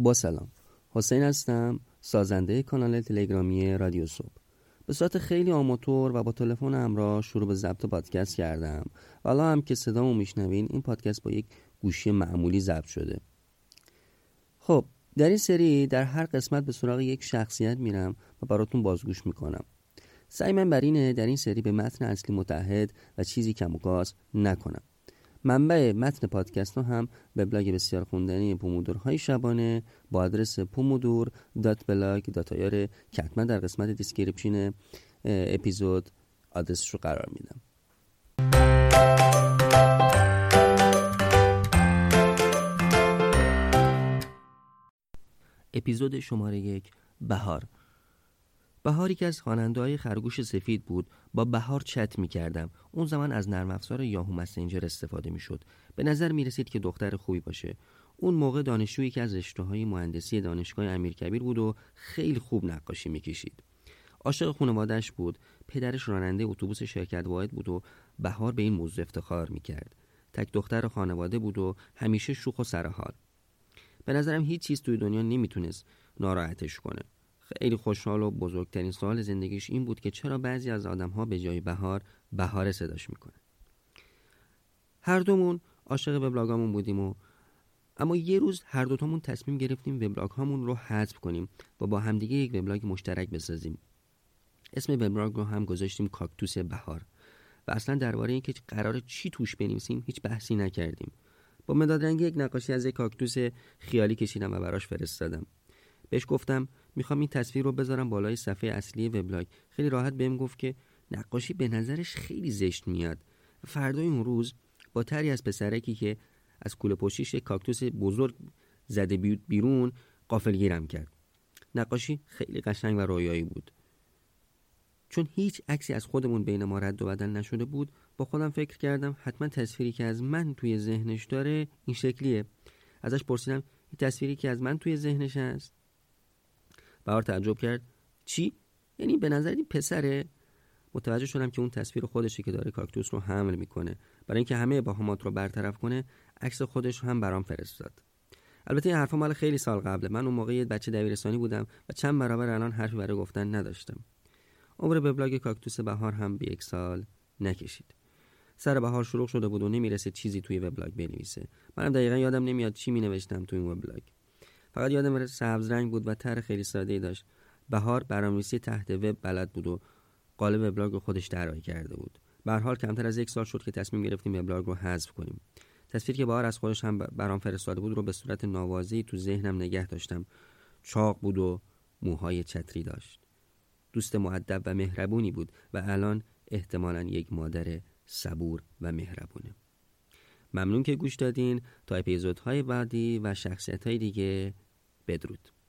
با سلام. حسین هستم سازنده کانال تلگرامی رادیو صبح. به صورت خیلی آماتور و با تلفن همراه شروع به ضبط پادکست کردم. و هم که صدامو میشنوین این پادکست با یک گوشی معمولی ضبط شده. خب در این سری در هر قسمت به سراغ یک شخصیت میرم و براتون بازگوش می‌کنم. سعی من بر اینه در این سری به متن اصلی متحد و چیزی کم و نکنم. منبع متن پادکست ها هم وبلاگ بسیار خوندنی پومودورهای شبانه با آدرس پومودور dot blog dot که حتما در قسمت description اپیزود آدرسش رو قرار میدم. اپیزود شماره یک بهار. بهاری که از خواننده های خرگوش سفید بود با بهار چت می کردم اون زمان از نرم افزار Yahoo Messenger استفاده می شد به نظر می رسید که دختر خوبی باشه. اون موقع دانشجویی که از رشته های مهندسی دانشگاه امیرکبیر بود و خیلی خوب نقاشی می‌کشید. عاشق خانوادهش بود. پدرش راننده اتوبوس شرکت واحد بود و بهار به این موضوع افتخار می‌کرد. تک دختر خانواده بود و همیشه شوخ و سرحال. به نظرم هیچ چیز توی دنیا نمی‌تونست ناراحتش کنه. خیلی خوشحال و بزرگترین سوال زندگیش این بود که چرا بعضی از ها به جای بهار بهار صداش می‌کنه هر دومون عاشق وبلاگامون بودیم و اما یه روز هر دوتامون تصمیم گرفتیم وبلاگ هامون رو حذف کنیم و با همدیگه یک وبلاگ مشترک بسازیم. اسم وبلاگ رو هم گذاشتیم کاکتوس بهار و اصلا درباره اینکه قرار چی توش بنویسیم هیچ بحثی نکردیم. با مداد رنگی یک نقاشی از یک کاکتوس خیالی کشیدم و براش فرستادم. بهش گفتم می‌خوام این تصویر رو بذارم بالای صفحه اصلی وبلاگ. خیلی راحت بهم گفت که نقاشی به نظرش خیلی زشت میاد. فردای اون روز با تری از پسرکی که از کوله پشتیش کاکتوس بزرگ زده بیرون قافلگیرم کرد. نقاشی خیلی قشنگ و رویایی بود. چون هیچ عکسی از خودمون بین ما رد و بدل نشده بود با خودم فکر کردم حتما تصویری که از من توی ذهنش داره این شکلیه. ازش پرسیدم این تصویری که از من توی ذهنش هست؟ بهار تعجب کرد. چی؟ یعنی به نظر این پسره متوجه شدم که اون تصویر خودشه که داره کاکتوس رو حمل می‌کنه. برای اینکه همه ابهامات رو برطرف کنه عکس خودش هم برام فرستاد. البته این حرفا مال خیلی سال قبله. من اون موقع یه بچه دبیرستانی بودم و چند برابر الان حرفی برای گفتن نداشتم. عمر وبلاگ کاکتوس بهار هم به یک سال نکشید. سر بهار شروع شده بود و نمی‌رسید چیزی توی وبلاگ بنویسه. منم دقیقا یادم نمیاد چی می نوشتم توی این وبلاگ. فقط یادم سبز رنگ بود و طرح خیلی ساده ای داشت. بهار برنامه‌نویسی تحت وب بلد بود و قالب وبلاگ خودش طراحی کرده بود. به حال کمتر از یک سال شد که تصمیم گرفتیم وبلاگ رو حذف کنیم. تصویر که بهار از خودش هم برام فرستاده بود رو به صورت نوازی تو ذهنم نگه داشتم. چاق بود و موهای چتری داشت. دوست معدب و مهربونی بود و الان احتمالا یک مادر صبور و مهربونه. ممنون که گوش دادین تا اپیزودهای بعدی و شخصیت های دیگه. بدرود.